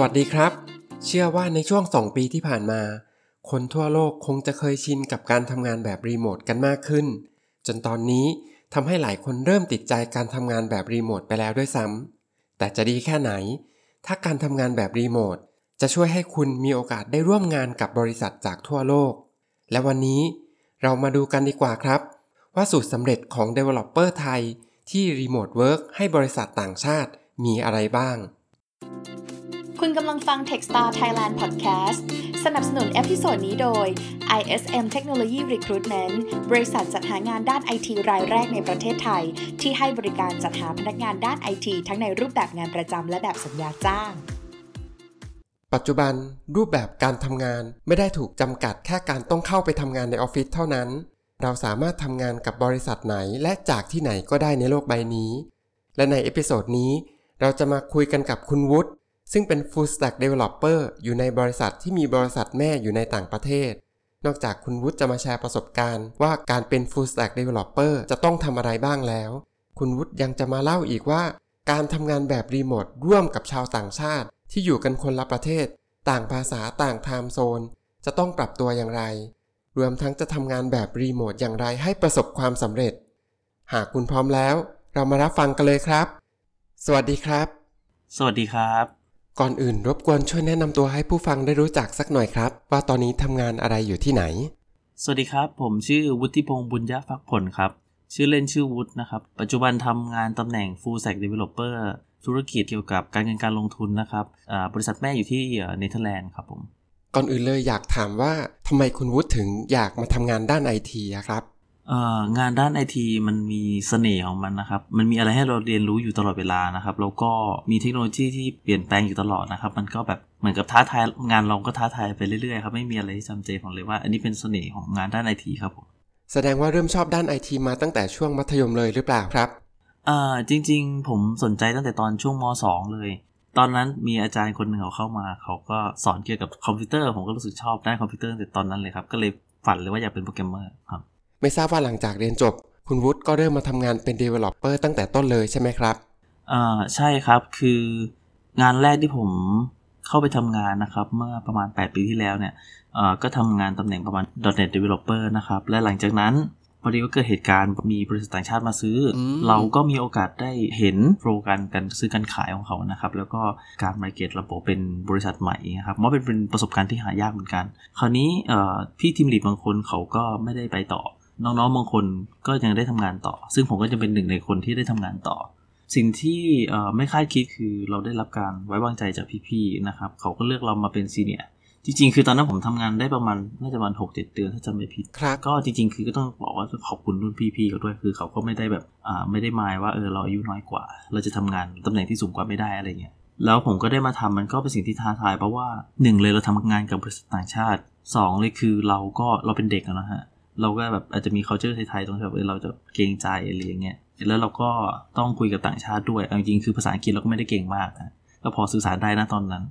วัสดีครับ เชื่อว่าในช่วง 2 ปีที่ผ่านมา คนทั่วโลกคงจะเคยชินกับการทำงานแบบรีโมทกันมากขึ้น จนตอนนี้ทำให้หลายคนเริ่มติดใจการทำงานแบบรีโมทไปแล้วด้วยซ้ำแต่จะดีแค่ไหน ถ้าการทำงานแบบรีโมทจะช่วยให้คุณมีโอกาสได้ร่วมงานกับบริษัทจากทั่วโลก และวันนี้เรามาดูกันดีกว่าครับ ว่าสูตรสำเร็จของ Developer ไทยที่ Remote Work ให้บริษัทต่างชาติมีอะไรบ้าง คุณกำลังฟัง Techstar Thailand Podcast สนับสนุน episode นี้โดย ISM Technology Recruitment บริษัทจัดหางานด้านไอทีรายแรกในประเทศไทย ที่ให้บริการจัดหาพนักงานด้านไอทีทั้งในรูปแบบงานประจำและแบบสัญญาจ้าง ปัจจุบันรูปแบบการทำงานไม่ได้ถูกจำกัดแค่การต้องเข้าไปทำงานในออฟฟิศเท่านั้น เราสามารถทำงานกับบริษัทไหนและจากที่ไหนก็ได้ในโลกใบนี้ และใน episode นี้เราจะมาคุยกันกับคุณวุฒิ ซึ่งเป็น Full Stack Developer อยู่ในบริษัทที่มีบริษัทแม่อยู่ในต่างประเทศ นอกจากคุณวุฒิจะมาแชร์ประสบการณ์ ว่าการเป็น Full Stack Developer จะต้องทำอะไรบ้างแล้ว คุณวุฒิยังจะมาเล่าอีกว่า การทำงานแบบรีโมทร่วมกับชาวต่างชาติ ที่อยู่กันคนละประเทศ ต่างภาษาต่าง time zone จะต้องปรับตัวอย่างไร รวมทั้งจะทำงานแบบรีโมทอย่างไรให้ประสบความสำเร็จ หากคุณพร้อมแล้ว เรามารับฟังกันเลยครับ สวัสดีครับ สวัสดีครับ ก่อนอื่นรบกวนช่วยแนะนำตัวให้ผู้ฟังได้รู้จักสักหน่อยครับ ว่าตอนนี้ทำงานอะไรอยู่ที่ไหน สวัสดีครับ ผมชื่อวุฒิพงศ์บุญยะฟักผลครับ ชื่อเล่นชื่อวุฒินะครับ ปัจจุบันทำงานตำแหน่ง Full Stack Developer ธุรกิจเกี่ยวกับการเงินการลงทุนนะครับอ่าบริษัทแม่อยู่ที่เนเธอร์แลนด์ครับผม ก่อนอื่นเลยอยากถามว่าทำไมคุณวุฒิถึงอยากมาทำงานด้านไอทีครับเอ่อ งานด้านไอทีมันมีเสน่ห์ของมันนะครับ มันมีอะไรให้เราเรียนรู้อยู่ตลอดเวลานะครับ แล้วก็มีเทคโนโลยีที่เปลี่ยนแปลงอยู่ตลอดนะครับ มันก็แบบเหมือนกับท้าทายงานเราก็ท้าทายไปเรื่อยๆครับ ไม่มีอะไรที่จำเจผมเลยว่า อันนี้เป็นเสน่ห์ของงานด้านไอทีครับผม แสดงว่าเริ่มชอบด้านไอทีมาตั้งแต่ช่วงมัธยมเลยหรือเปล่าครับอ่าจริง ๆ ผมสนใจตั้งแต่ตอนช่วงม .2 เลย ตอนนั้นมีอาจารย์คนหนึ่งเขาเข้ามา เขาก็สอนเกี่ยวกับคอมพิวเตอร์ ผมก็รู้สึกชอบด้านคอมพิวเตอร์ตั้งแต่ตอนนั้นเลยครับ ก็เลยฝันเลยว่าอยากเป็นโปรแกรมเมอร์ครับ ไม่ทราบว่าหลังจากเรียนจบ คุณวุฒิก็เริ่มมาทำงานเป็น Developer ตั้งแต่ต้นเลยใช่ไหมครับอ่าใช่ครับคืองานแรกที่ผมเข้าไปทำงานนะครับ เมื่อประมาณ 8 ปีที่แล้วเนี่ยเอ่อก็ทำงานตำแหน่งประมาณ .NET Developer นะครับ และหลังจากนั้นพอดีก็เกิดเหตุการณ์มีบริษัทต่างชาติมาซื้ออมเราก็มีโอกาสได้เห็นโปรการการซื้อการขายของเขานะครับ แล้วก็การมาเก็ตระบบเป็นบริษัทใหม่นะครับว่าเป็นเป็นประสบการณ์ที่หายากเหมือนกัน คราวนี้เอ่อพี่ทีมลีดบางคนเขาก็ไม่ได้ไปต่อ น้องๆบางคนก็ยังได้ทำงานต่อ ซึ่งผมก็จะเป็นหนึ่งในคนที่ได้ทำงานต่อ สิ่งที่เอ่อไม่คาดคิดคือเราได้รับการไว้วางใจจากพี่ๆนะครับ เขาก็เลือกเรามาเป็นซีเนียร์จริงๆ คือตอนนั้นผมทำงานได้ประมาณน่าจะประมาณหกเจ็ดเดือนถ้าจำไม่ผิดครับก็จริงๆ คือก็ต้องบอกว่าขอบคุณรุ่นพี่ๆเขาด้วยคือเขาก็ไม่ได้แบบอ่าไม่ได้หมายว่าเออเราอายุน้อยกว่า เราจะทำงานตำแหน่งที่สูงกว่าไม่ได้อะไรเงี้ยแล้วผมก็ได้มาทำมันก็เป็นสิ่งที่ท้าทายเพราะว่าหนึ่งเลยเราทำงานกับบริษัทต่างชาติสองเลยคือเราก็เราเป็นเด็กอะนะฮะ เราก็แบบอาจจะมี culture ไทยๆตรงที่แบบเราจะเกรงใจอะไรอย่างเงี้ยแล้วเราก็ต้องคุยกับต่างชาติด้วยเอาจริงๆคือภาษาอังกฤษเราก็ไม่ได้เก่งมากนะก็พอสื่อสารได้นะตอนนั้น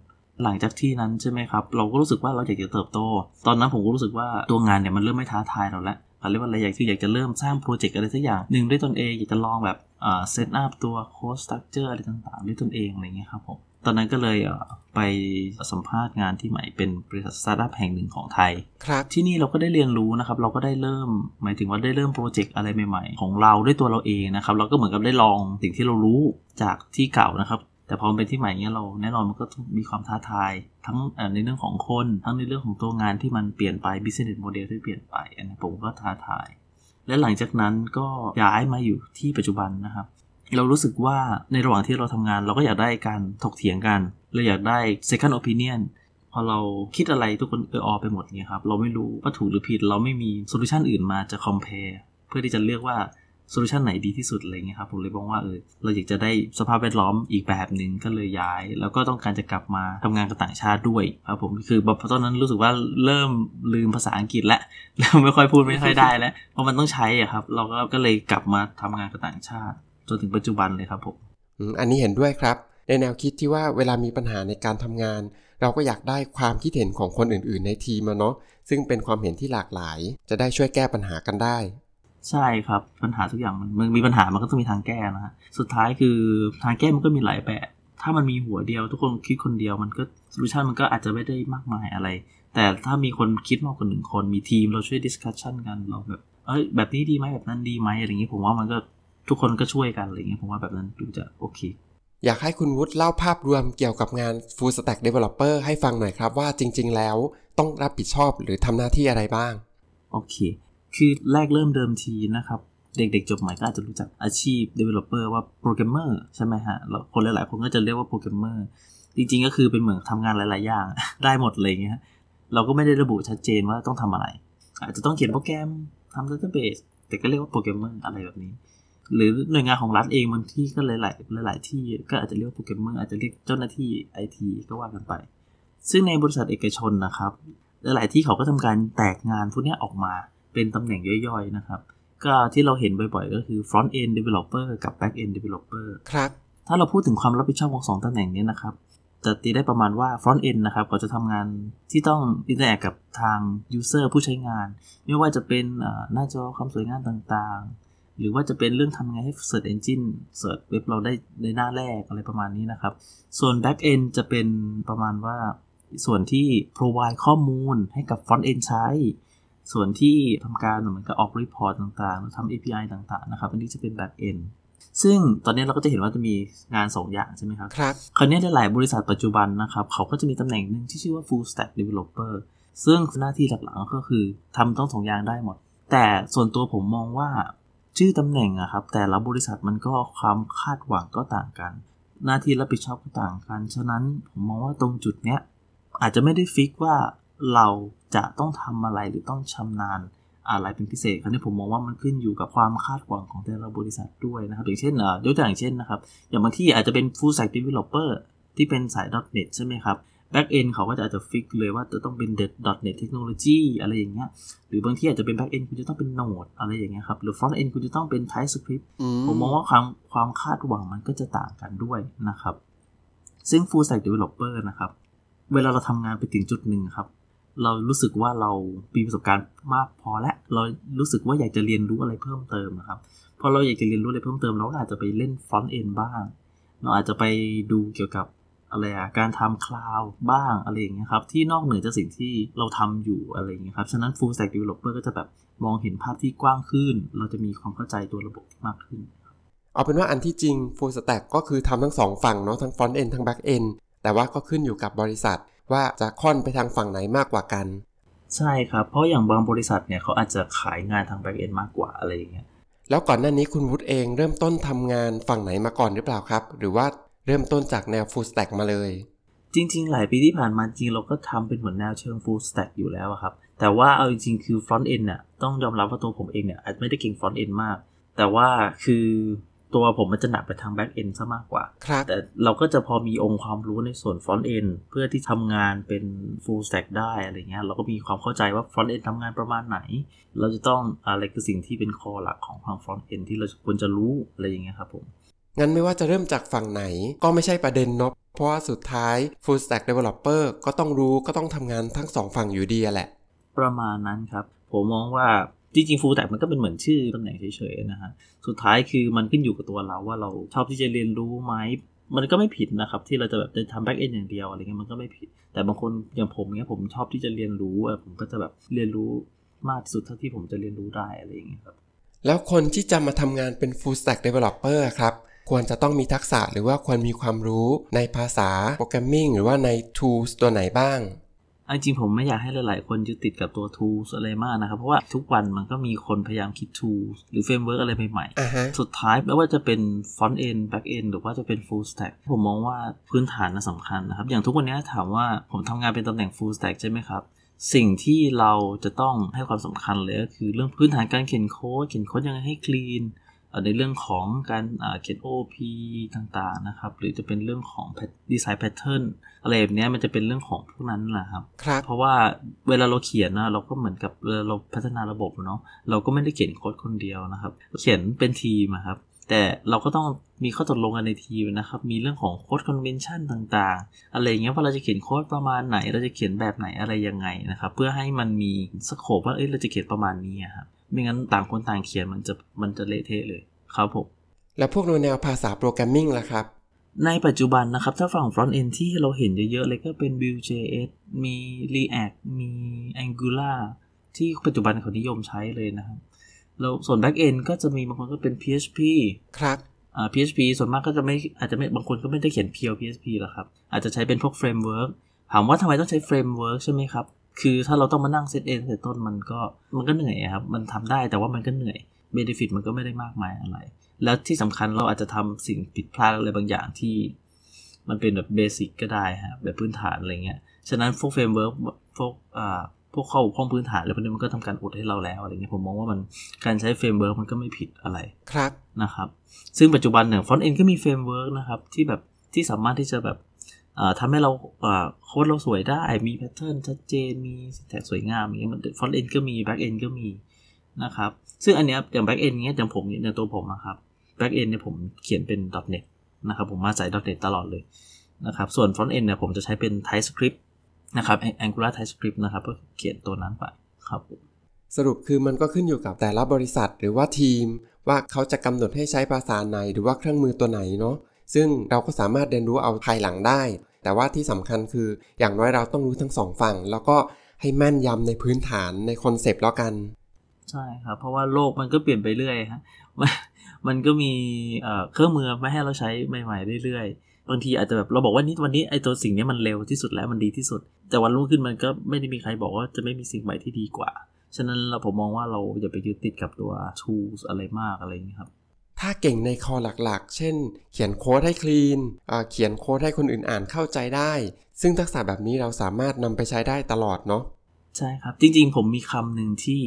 หลังจากที่นั้นใช่ไหมครับ เราก็รู้สึกว่าเราอยากจะเติบโต ตอนนั้นผมก็รู้สึกว่าตัวงานเนี่ยมันเริ่มไม่ท้าทายเราแล้วเรียกว่าอะไรอยากคืออยากจะเริ่มสร้างโปรเจกต์อะไรสักอย่างหนึ่งด้วยตนเองอยากจะลองแบบsetup ตัว code structure อะไรต่างๆ ด้วยตนเองอะไรเงี้ยครับผม ตอนนั้นก็เลยเอ่อไปสัมภาษณ์งานที่ใหม่เป็นบริษัทสตาร์ทอัพแห่งหนึ่งของไทย ครับ ที่นี่เราก็ได้เรียนรู้นะครับ เราก็ได้เริ่ม หมายถึงว่าได้เริ่มโปรเจกต์อะไรใหม่ๆ ของเราด้วยตัวเราเองนะครับ เราก็เหมือนกับได้ลองสิ่งที่เรารู้จากที่เก่านะครับ แต่พอมันเป็นที่ใหม่เนี้ยเราแน่นอนมันก็ต้องมีความท้าทาย ทั้งเอ่อในเรื่องของคน ทั้งในเรื่องของตัวงานที่มันเปลี่ยนไป business model ที่เปลี่ยนไปอันนี้ผมก็ท้าทายและหลังจากนั้นก็ย้ายมาอยู่ที่ปัจจุบันนะครับ เรารู้สึกว่าในระหว่างที่เราทำงาน เราก็อยากได้การถกเถียงกันเราอยากได้ second opinion พอเราคิดอะไรทุกคนเอออไปหมดเนี่ยครับ เราไม่รู้ว่าถูกหรือผิด เราไม่มี solution อื่นมาจะ compare เพื่อที่จะเลือกว่า solution ไหนดีที่สุดอะไรเงี้ยครับผมเลยมองว่าเออเราอยากจะได้สภาพแวดล้อมอีกแบบหนึ่งก็เลยย้าย แล้วก็ต้องการจะกลับมาทำงานกับต่างชาติด้วยครับผมคือแบบตอนนั้นรู้สึกว่าเริ่มลืมภาษาอังกฤษแล้วเริ่มไม่ค่อยพูดไม่ค่อยได้แล้วเพราะมันต้องใช้อะครับ เราก็ก็เลยกลับมาทำงานกับต่างชาติ จนถึงปัจจุบันเลยครับผมอืมอันนี้เห็นด้วยครับ ในแนวคิดที่ว่าเวลามีปัญหาในการทำงาน เราก็อยากได้ความคิดเห็นของคนอื่น ๆ ในทีมอะเนาะซึ่งเป็นความเห็นที่หลากหลาย จะได้ช่วยแก้ปัญหากันได้ ใช่ครับปัญหาทุกอย่างมันมันมีปัญหามันก็ต้องมีทางแก้นะฮะสุดท้ายคือทางแก้มันก็มีหลายแบบถ้ามันมีหัวเดียวทุกคนคิดคนเดียวมันก็solution มันก็อาจจะไม่ได้มากมายอะไร แต่ถ้ามีคนคิดมากกว่าหนึ่งคนมีทีมเราช่วย discussion กันเราแบบเอ้ยแบบนี้ดีไหมแบบนั้นดีไหมอะไรอย่างนี้ผมว่ามันก็ ทุกคนก็ช่วยกันอะไรอย่างนี้ผมว่าแบบนั้นดูจะโอเค อยากให้คุณวุฒิเล่าภาพรวมเกี่ยวกับงาน Full Stack Developer ให้ฟังหน่อยครับว่าจริง ๆ แล้วต้องรับผิดชอบหรือทำหน้าที่อะไรบ้าง โอเค คือแรกเริ่มเดิมทีนะครับ เด็กๆ จบใหม่ก็อาจจะรู้จักอาชีพ developer ว่าโปรแกรมเมอร์ใช่ไหมฮะแล้วคนหลายๆ คนก็จะเรียกว่าโปรแกรมเมอร์จริงๆ ก็คือเป็นเหมือนทำงานหลายๆ อย่าง ได้หมดเลยอย่างเงี้ยเราก็ไม่ได้ระบุชัดเจนว่าต้องทำอะไร อาจจะต้องเขียนโปรแกรมทำ database แต่ก็เรียกว่าโปรแกรมเมอร์อะไรแบบนี้ หรือหน่วยงานของรัฐเองบางที่ก็หลาย ๆ หลาย ๆ ที่ก็อาจจะเรียกว่าโปรแกรมเมอร์อาจจะเรียกเจ้าหน้าที่ไอทีก็ว่ากันไป ซึ่งในบริษัทเอกชนนะครับ หลาย ๆ ที่เขาก็ทำการแตกงานพวกนี้ออกมาเป็นตำแหน่งย่อย ๆ นะครับ ก็ที่เราเห็นบ่อย ๆ ก็คือ front end developer กับ back end developer ครับ ถ้าเราพูดถึงความรับผิดชอบของสองตำแหน่งนี้นะครับจะตีได้ประมาณว่า front end นะครับเขาจะทำงานที่ต้อง interact กับทาง user ผู้ใช้งาน ไม่ว่าจะเป็นเอ่อหน้าจอความสวยงามต่างๆ หรือว่าจะเป็นเรื่องทำยังไงให้ search engine search เว็บเราได้ในหน้าแรกอะไรประมาณนี้นะครับ ส่วน back end จะเป็นประมาณว่าส่วนที่ provide ข้อมูลให้กับ front end ใช้ ส่วนที่ทำการเหมือนกับออก report ต่างๆทำ API ต่างๆนะครับ อันนี้จะเป็น back end ซึ่งตอนนี้เราก็จะเห็นว่าจะมีงาน 2 อย่างใช่ไหมครับ ครับ คราวนี้หลายๆบริษัทปัจจุบันนะครับ เขาก็จะมีตำแหน่งหนึ่งที่ชื่อว่า full stack developer ซึ่งหน้าที่หลักๆก็คือทำต้องสองอย่างได้หมด แต่ส่วนตัวผมมองว่า ชื่อตำแหน่งอะครับ แต่ละบริษัทมันก็ความคาดหวังก็ต่างกัน หน้าที่รับผิดชอบก็ต่างกัน ฉะนั้นผมมองว่าตรงจุดเนี้ยอาจจะไม่ได้ฟิกว่าเราจะต้องทำอะไรหรือต้องชำนาญอะไรเป็นพิเศษ คราวนี้ผมมองว่ามันขึ้นอยู่กับความคาดหวังของแต่ละบริษัทด้วยนะครับอย่างเช่นเอ่อยกตัวอย่างเช่นนะครับ อย่างบางที่อาจจะเป็น full stack developer ที่เป็นสาย .NET ใช่ไหมครับ back end เขาก็จะอาจจะฟิกเลยว่าจะต้องเป็น .NET technology อะไรอย่างเงี้ย หรือบางที่อาจจะเป็น back end คุณจะต้องเป็น Node อะไรอย่างเงี้ยครับ หรือ front end คุณจะต้องเป็น TypeScript อืผมมองว่าความความคาดหวังมันก็จะต่างกันด้วยนะครับ ซึ่ง full stack developer นะครับ เวลาเราทำงานไปถึงจุดหนึ่งครับ เรารู้สึกว่าเรามีประสบการณ์มากพอและ เรารู้สึกว่าอยากจะเรียนรู้อะไรเพิ่มเติมนะครับ พอเราอยากจะเรียนรู้อะไรเพิ่มเติมเราก็อาจจะไปเล่น front end บ้าง เราอาจจะไปดูเกี่ยวกับ อะไรอะการทำคลาวบ้างอะไรอย่างเงี้ยครับ ที่นอกเหนือจากสิ่งที่เราทำอยู่อะไรอย่างเงี้ยครับ ฉะนั้น full stack developer ก็จะแบบมองเห็นภาพที่กว้างขึ้น เราจะมีความเข้าใจตัวระบบที่มากขึ้น เอาเป็นว่าอันที่จริง Full Stack ก็คือทำทั้งสองฝั่งเนาะทั้ง Front End ทั้ง Back End แต่ว่าก็ขึ้นอยู่กับบริษัท ว่าจะค่อนไปทางฝั่งไหนมากกว่ากัน ใช่ครับ เพราะอย่างบางบริษัทเนี่ยเขาอาจจะขายงานทาง back end มากกว่าอะไรอย่างเงี้ยแล้วก่อนหน้านี้คุณวุฒิเองเริ่มต้นทำงานฝั่งไหนมาก่อนหรือเปล่าครับ หรือว่า เริ่มต้นจากแนว Full Stack มาเลย จริง ๆ หลายปีที่ผ่านมาจริงเราก็ทำเป็นเหมือนแนวเชิง full stack อยู่แล้วอะครับ แต่ว่าเอาจริง ๆ คือ front end เนี่ยต้องยอมรับว่าตัวผมเองเนี่ยอาจจะไม่ได้เก่ง front end มาก แต่ว่าคือตัวผมมันจะหนักไปทาง back end ซะมากกว่าครับแต่เราก็จะพอมีองค์ความรู้ในส่วน front end เพื่อที่ทำงานเป็น full stack ได้อะไรเงี้ย เราก็มีความเข้าใจว่า front end ทำงานประมาณไหน เราจะต้องอะไรคือสิ่งที่เป็น core หลักของทาง front end ที่เราควรจะรู้อะไรอย่างเงี้ยครับผม งั้นไม่ว่าจะเริ่มจากฝั่งไหนก็ไม่ใช่ประเด็นเนาะเพราะว่าสุดท้าย Full Stack Developer ก็ต้องรู้ก็ต้องทำงานทั้งสองฝั่งอยู่ดีอะแหละ ประมาณนั้นครับ ผมมองว่าจริงๆ full stack มันก็เป็นเหมือนชื่อตำแหน่งเฉยๆนะฮะสุดท้ายคือมันขึ้นอยู่กับตัวเราว่าเราชอบที่จะเรียนรู้ไหมมันก็ไม่ผิดนะครับ ที่เราจะแบบจะทำ back end อย่างเดียวอะไรเงี้ยมันก็ไม่ผิด แต่บางคนอย่างผมเนี้ยผมชอบที่จะเรียนรู้อะผมก็จะแบบเรียนรู้มากที่สุดเท่าที่ผมจะเรียนรู้ได้อะไรอย่างเงี้ยครับแล้วคนที่จะมาทำงานเป็น Full Stack Developer ครับ ควรจะต้องมีทักษะหรือว่าควรมีความรู้ในภาษาโปรแกรมมิ่งหรือว่าใน tools ตัวไหนบ้างเอาจริงๆผมไม่อยากให้หลาย ๆ คนยึดติดกับตัว tools อะไรมากนะครับ เพราะว่าทุกวันมันก็มีคนพยายามคิด tools หรือ framework อะไรใหม่ๆอ่าฮะสุดท้ายไม่ว่าจะเป็น front end back end หรือว่าจะเป็น full stack ผมมองว่าพื้นฐานน่ะสำคัญนะครับ อย่างทุกวันนี้ถามว่าผมทำงานเป็นตำแหน่ง full stack ใช่ไหมครับสิ่งที่เราจะต้องให้ความสำคัญเลยก็คือเรื่องพื้นฐานการเขียนโค้ดเขียนโค้ดยังไงให้ clean เอ่อ ในเรื่องของการอ่าเขียน OP ต่างๆนะครับ หรือจะเป็นเรื่องของ design pattern อะไรแบบเนี้ยมันจะเป็นเรื่องของพวกนั้นแหละครับครับ เพราะว่าเวลาเราเขียนนะเราก็เหมือนกับเวลาเราพัฒนาระบบเนาะเราก็ไม่ได้เขียนโค้ดคนเดียวนะครับ เขียนเป็นทีมอะครับแต่เราก็ต้องมีข้อตกลงกันในทีมนะครับ มีเรื่องของโค้ดคอนเวนชันต่างๆ อะไรอย่างเงี้ยว่าเราจะเขียนโค้ดประมาณไหน เราจะเขียนแบบไหนอะไรยังไงนะครับ เพื่อให้มันมีสโคปว่าเอ้ยเราจะเขียนประมาณนี้อะครับ ไม่งั้นต่างคนต่างเขียนมันจะมันจะเละเทะเลยครับผม แล้วพวกแนวภาษาโปรแกรมมิ่งล่ะครับอในปัจจุบันนะครับ ถ้าฝั่ง front end ที่เราเห็นเยอะๆเลยก็เป็น Vue.js มี React มี Angular ที่ปัจจุบันเขานิยมใช้เลยนะครับแล้วส่วน back end ก็จะมีบางคนก็เป็น PHP ครับอ่า PHP ส่วนมากก็จะไม่อาจจะไม่บางคนก็ไม่ได้เขียนเพียว PHP หรอกครับ อาจจะใช้เป็นพวก framework ถามว่าทำไมต้องใช้ framework ใช่ไหมครับ คือถ้าเราต้องมานั่งเซตเองแต่ต้นมันก็มันก็เหนื่อยอะครับ มันทำได้แต่ว่ามันก็เหนื่อย benefit มันก็ไม่ได้มากมายอะไร แล้วที่สำคัญเราอาจจะทำสิ่งผิดพลาดอะไรบางอย่างที่ มันเป็นแบบ basic ก็ได้ฮะแบบพื้นฐานอะไรเงี้ย ฉะนั้นพวก framework พวกอ่าพวกข้อบกพร่องพื้นฐานอะไรพวกนี้มันก็ทำการอุดให้เราแล้วอะไรเงี้ยผมมองว่ามันการใช้ framework มันก็ไม่ผิดอะไรครับนะครับ ซึ่งปัจจุบันเนี่ย front end ก็มี framework นะครับที่แบบที่สามารถที่จะแบบ อ่าทำให้เราโค้ดเราสวยได้ มี pattern ชัดเจน มี tag สวยงามอย่างเงี้ยมัน front end ก็มี back end ก็มีนะครับ ซึ่งอันเนี้ยอย่าง back end เงี้ยอย่างผมเนี่ยอย่างตัวผมนะครับ back end เนี่ยผมเขียนเป็น .NET นะครับผมมาใส่ .NET ตลอดเลยนะครับ ส่วน front end เนี่ยผมจะใช้เป็น TypeScript นะครับ Angular TypeScript นะครับก็เขียนตัวนั้นไปครับผมสรุปคือมันก็ขึ้นอยู่กับแต่ละบริษัทหรือว่าทีม ว่าเขาจะกำหนดให้ใช้ภาษาไหนหรือว่าเครื่องมือตัวไหนเนาะ ซึ่งเราก็สามารถเรียนรู้เอาภายหลังได้ แต่ว่าที่สำคัญคืออย่างน้อยเราต้องรู้ทั้งสองฝั่ง แล้วก็ให้แม่นยำในพื้นฐานในคอนเซปต์แล้วกัน ใช่ครับ เพราะว่าโลกมันก็เปลี่ยนไปเรื่อยฮะมันมันก็มีเครื่องมือมาให้เราใช้ใหม่ๆเรื่อยๆ บางทีอาจจะแบบเราบอกว่านี่วันนี้ไอ้ตัวสิ่งนี้มันเร็วที่สุดแล้วมันดีที่สุด แต่วันรุ่งขึ้นมันก็ไม่ได้มีใครบอกว่าจะไม่มีสิ่งใหม่ที่ดีกว่า ฉะนั้นเราผมมองว่าเราอย่าไปยึดติดกับตัว tools อะไรมากอะไรอย่างนี้ครับ ถ้าเก่งในคอหลักๆ เช่น เขียนโค้ดให้คลีน เขียนโค้ดให้คนอื่นอ่านเข้าใจได้ ซึ่งทักษะแบบนี้เราสามารถนำไปใช้ได้ตลอดเนาะ ใช่ครับ จริงๆ ผมมีคำหนึ่งที่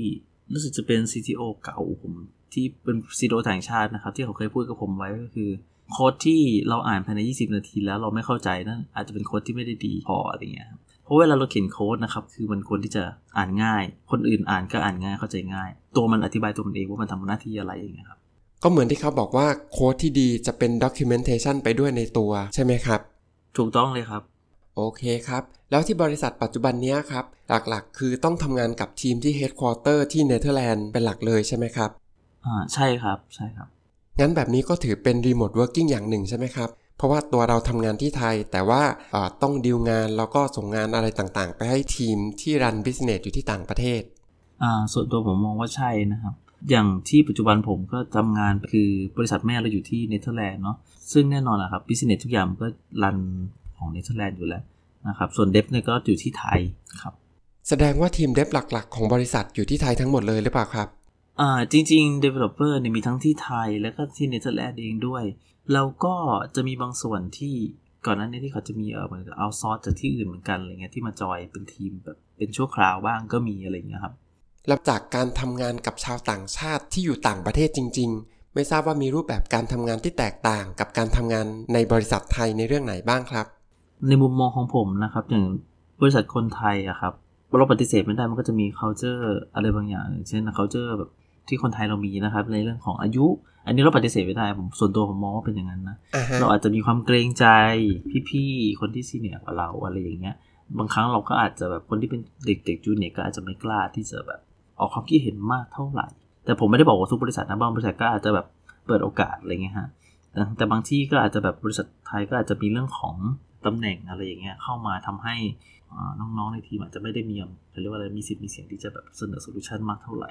รู้สึกจะเป็น CTO เก่าผมที่เป็น CTO ต่างชาตินะครับ ที่เขาเคยพูดกับผมไว้ก็คือโค้ดที่เราอ่านภายใน 20 นาทีแล้วเราไม่เข้าใจนั่นอาจจะเป็นโค้ดที่ไม่ได้ดีพออะไรเงี้ยครับเพราะเวลาเราเขียนโค้ดนะครับคือมันควรที่จะอ่านง่าย คนอื่นอ่านก็อ่านง่ายเข้าใจง่าย ตัวมันอธิบายตัวมันเองว่ามันทำหน้าที่อะไรอย่างเงี้ยครับ ก็เหมือนที่เขาบอกว่าโค้ดที่ดีจะเป็น documentation ไปด้วยในตัวใช่ไหมครับ ถูกต้องเลยครับ โอเคครับ แล้วที่บริษัทปัจจุบันเนี้ยครับ หลักๆ คือต้องทำงานกับทีมที่ headquarter ที่เนเธอร์แลนด์เป็นหลักเลยใช่ไหมครับอ่าใช่ครับใช่ครับ งั้นแบบนี้ก็ถือเป็น remote working อย่างหนึ่งใช่ไหมครับ เพราะว่าตัวเราทำงานที่ไทย แต่ว่าเอ่อต้องดีลงานแล้วก็ส่งงานอะไรต่างๆ ไปให้ทีมที่รัน business อยู่ที่ต่างประเทศอ่าส่วนตัวผมมองว่าใช่นะครับ อย่างที่ปัจจุบันผมก็ทำงานคือบริษัทแม่เราอยู่ที่เนเธอร์แลนด์เนาะซึ่งแน่นอนนะครับ business ทุกอย่างมันก็ run ของเนเธอร์แลนด์อยู่แล้วนะครับส่วน dev เนี่ยก็อยู่ที่ไทยครับแสดงว่าทีม dev หลักๆ ของบริษัทอยู่ที่ไทยทั้งหมดเลยหรือเปล่าครับอ่าจริง ๆ Developer เนี่ยมีทั้งที่ไทยแล้วก็ที่เนเธอร์แลนด์เองด้วย แล้วก็จะมีบางส่วนที่ก่อนหน้านี้ที่เขาจะมีเออเหมือนกับเอาซอร์จากที่อื่นเหมือนกันอะไรเงี้ยที่มาจอยเป็นทีมแบบเป็นชั่วคราวบ้างก็มีอะไรเงี้ยครับ แล้วจากการทำงานกับชาวต่างชาติที่อยู่ต่างประเทศจริง ๆ ไม่ทราบว่ามีรูปแบบการทำงานที่แตกต่างกับการทำงานในบริษัทไทยในเรื่องไหนบ้างครับ ในมุมมองของผมนะครับอย่างบริษัทคนไทยอะครับเราปฏิเสธไม่ได้มันก็จะมี culture อะไรบางอย่างอย่างเช่น culture แบบที่คนไทยเรามีนะครับ ในเรื่องของอายุ อันนี้เราปฏิเสธไม่ได้ผมส่วนตัวผมมองว่าเป็นอย่างนั้นนะอ่าฮะเราอาจจะมีความเกรงใจพี่ๆคนที่ซีเนียร์กว่าเราอะไรอย่างเงี้ย บางครั้งเราก็อาจจะแบบคนที่เป็นเด็กๆจูเนียร์ก็อาจจะไม่กล้าที่จะแบบ ออกความคิดเห็นมากเท่าไหร่ แต่ผมไม่ได้บอกว่าทุกบริษัทนะบางบริษัทก็อาจจะแบบเปิดโอกาสอะไรเงี้ยฮะแต่แต่บางที่ก็อาจจะแบบบริษัทไทยก็อาจจะมีเรื่องของตำแหน่งอะไรอย่างเงี้ยเข้ามาทำให้น้องๆในทีมอาจจะไม่ได้มีเขาเรียกว่าอะไรมีสิทธิ์มีเสียงที่จะแบบเสนอ solution มากเท่าไหร่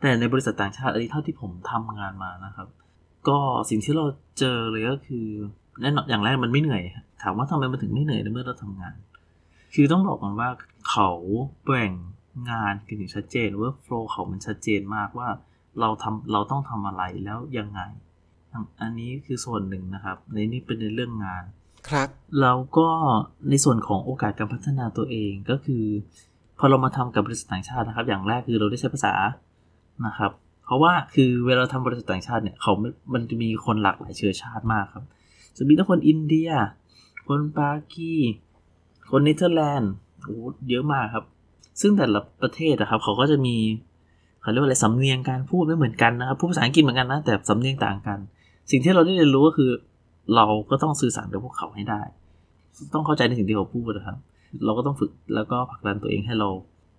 แต่ในบริษัทต่างชาติอันนี้เท่าที่ผมทำงานมานะครับ ก็สิ่งที่เราเจอเลยก็คือแน่นอนอย่างแรกมันไม่เหนื่อย ถามว่าทำไมมันถึงไม่เหนื่อยในเมื่อเราทำงาน คือต้องบอกก่อนว่าเขาแบ่ง งานกันอย่างชัดเจน workflow เขามันชัดเจนมากว่าเราทำเราต้องทำอะไรแล้วยังไงอันอันนี้คือส่วนหนึ่งนะครับ ในนี้เป็นในเรื่องงาน ครับแล้วก็ในส่วนของโอกาสการพัฒนาตัวเองก็คือพอเรามาทำกับบริษัทต่างชาตินะครับ อย่างแรกคือเราได้ใช้ภาษานะครับ เพราะว่าคือเวลาเราทำบริษัทต่างชาติเนี่ยเขาไม่มันจะมีคนหลากหลายเชื้อชาติมากครับจะมีทั้งคนอินเดีย คนปากีคนเนเธอร์แลนด์โอ้เยอะมากครับ ซึ่งแต่ละประเทศนะครับเขาก็จะมีเขาเรียกว่าอะไรสำเนียงการพูดไม่เหมือนกันนะครับพูดภาษาอังกฤษเหมือนกันนะแต่สำเนียงต่างกัน สิ่งที่เราได้เรียนรู้ก็คือ เราก็ต้องสื่อสารกับพวกเขาให้ได้ ต้องเข้าใจในสิ่งที่เขาพูดนะครับ เราก็ต้องฝึกแล้วก็ผลักดันตัวเองให้เรา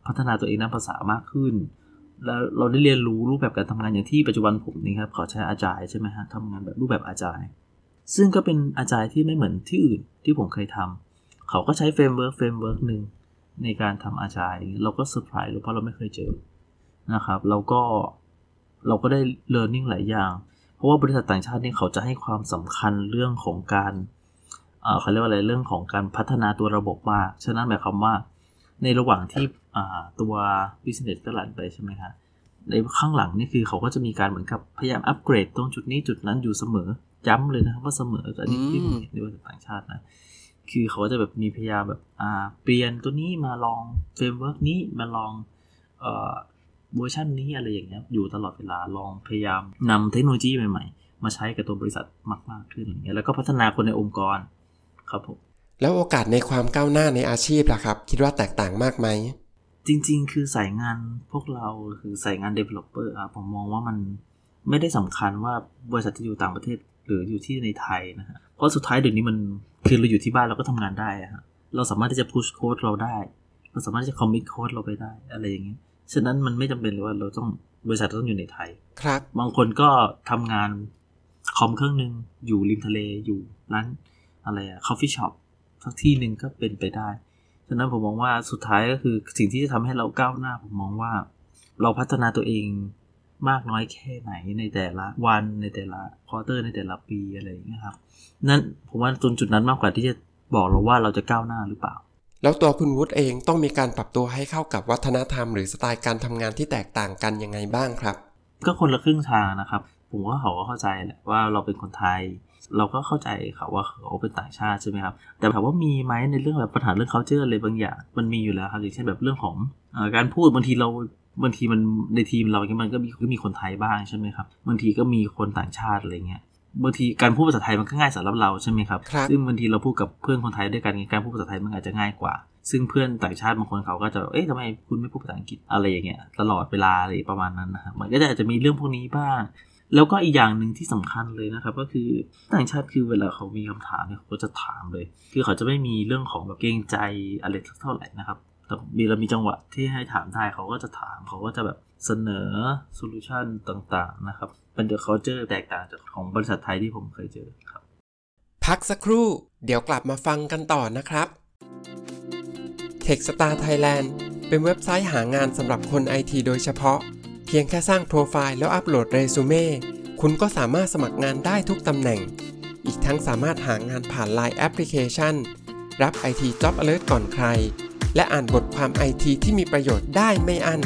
พัฒนาตัวเองด้านภาษามากขึ้น แล้วเราได้เรียนรู้รูปแบบการทำงานอย่างที่ปัจจุบันผมนี่ครับเขาใช้ Agile ใช่ไหมฮะทำงานแบบรูปแบบ Agile ซึ่งก็เป็น Agile ที่ไม่เหมือนที่อื่นที่ผมเคยทำเขาก็ใช้ framework framework หนึ่ง ในการทำ Agile เราก็เซอร์ไพรส์เพราะเราไม่เคยเจอนะครับเราก็เราก็ได้เรียนรู้หลายอย่าง เพราะว่าบริษัทต่างชาตินี่เขาจะให้ความสำคัญเรื่องของการเขาเรียกว่าอะไรเรื่องของการพัฒนาตัวระบบมาก ฉะนั้นหมายความว่าในระหว่างที่ตัว business ก็หลั่นไปใช่ไหมคะในข้างหลังนี่คือเขาก็จะมีการเหมือนกับพยายามอัปเกรดตรงจุดนี้จุดนั้นอยู่เสมอย้ำเลยนะครับว่าเสมออันนี้ที่ผมเห็นในบริษัทต่างชาตินะ คือเขาจะแบบมีพยายามแบบอ่าเปลี่ยนตัวนี้มาลอง framework นี้มาลองเอ่อเวอร์ชันนี้อะไรอย่างเงี้ยอยู่ตลอดเวลาลองพยายามนำเทคโนโลยีใหม่ๆ มาใช้กับตัวบริษัทมากๆขึ้นอย่างเงี้ยแล้วก็พัฒนาคนในองค์กรครับผมแล้วโอกาสในความก้าวหน้าในอาชีพล่ะครับ คิดว่าแตกต่างมากไหม จริง ๆ คือสายงานพวกเราคือสายงาน developer ครับผมมองว่ามันไม่ได้สำคัญว่าบริษัทจะอยู่ต่างประเทศหรืออยู่ที่ในไทยนะฮะ เพราะสุดท้ายเดี๋ยวนี้มันคือเราอยู่ที่บ้านเราก็ทำงานได้ฮะเราสามารถที่จะ push code เราได้ เราสามารถที่จะ commit code เราไปได้อะไรอย่างเงี้ยฉะนั้นมันไม่จำเป็นเลยว่าเราต้องบริษัทต้องอยู่ในไทย ครับ บางคนก็ทำงานคอมเครื่องหนึ่งอยู่ริมทะเลอยู่ร้านอะไรอะ coffee shop สักที่หนึ่งก็เป็นไปได้ ฉะนั้นผมมองว่าสุดท้ายก็คือสิ่งที่จะทำให้เราก้าวหน้าผมมองว่า เราพัฒนาตัวเอง มากน้อยแค่ไหนในแต่ละวันในแต่ละควอเตอร์ในแต่ละปีอะไรอย่างเงี้ยครับนั่นผมว่าจนจุดนั้นมากกว่าที่จะบอกเราว่าเราจะก้าวหน้าหรือเปล่า แล้วตัวคุณวุฒิเองต้องมีการปรับตัวให้เข้ากับวัฒนธรรม หรือสไตล์การทำงานที่แตกต่างกันยังไงบ้างครับ ก็คนละครึ่งทางนะครับ ผมว่าเขาก็เข้าใจแหละว่าเราเป็นคนไทย เราก็เข้าใจเขาว่าเขาเป็นต่างชาติใช่ไหมครับ แต่ถามว่ามีไหมในเรื่องแบบปัญหาเรื่อง culture อะไรบางอย่าง มันมีอยู่แล้วครับอย่างเช่นแบบเรื่องของอการพูดบางทีเรา บางทีมันในทีมเราเนี่ยมันก็มีก็มีคนไทยบ้างใช่ไหมครับบางทีก็มีคนต่างชาติอะไรเงี้ยบางทีการพูดภาษาไทยมันก็ง่ายสำหรับเราใช่ไหมครับรบซึ่งบางทีเราพูดกับเพื่อนคนไทยด้วยกันการพูดภาษาไทยมันอาจจะง่ายกว่า ซึ่งเพื่อนต่างชาติบางคนเขาก็จะเอ๊ะทำไมคุณไม่พูดภาษาอังกฤษอะไรอย่างเงี้ยตลอดเวลาอะไรประมาณนั้นนะครับมันก็จะอาจจะมีเรื่องพวกนี้บ้าง แล้วก็อีกอย่างหนึ่งที่สำคัญเลยนะครับ ก็คือต่างชาติคือเวลาเขามีคำถามเนี่ยเขาก็จะถามเลย คือเขาจะไม่มีเรื่องของแบบเกรงใจอะไรเท่าไหร่นะครับ แต่มีเรามีจังหวะที่ให้ถามได้เขาก็จะถามเขาก็จะแบบเสนอ solution ต่างๆนะครับเป็น the culture แตกต่างจากของบริษัทไทยที่ผมเคยเจอครับ พักสักครู่ เดี๋ยวกลับมาฟังกันต่อนะครับ Techstar Thailand เป็นเว็บไซต์หางานสำหรับคนไอทีโดยเฉพาะ เพียงแค่สร้างโปรไฟล์แล้วอัปโหลดเรซูเม่คุณก็สามารถสมัครงานได้ทุกตำแหน่ง อีกทั้งสามารถหางานผ่าน Line แอปพลิเคชันรับ IT Job Alert ก่อนใคร และอ่านบทความไอทีที่มีประโยชน์ได้ไม่อั้น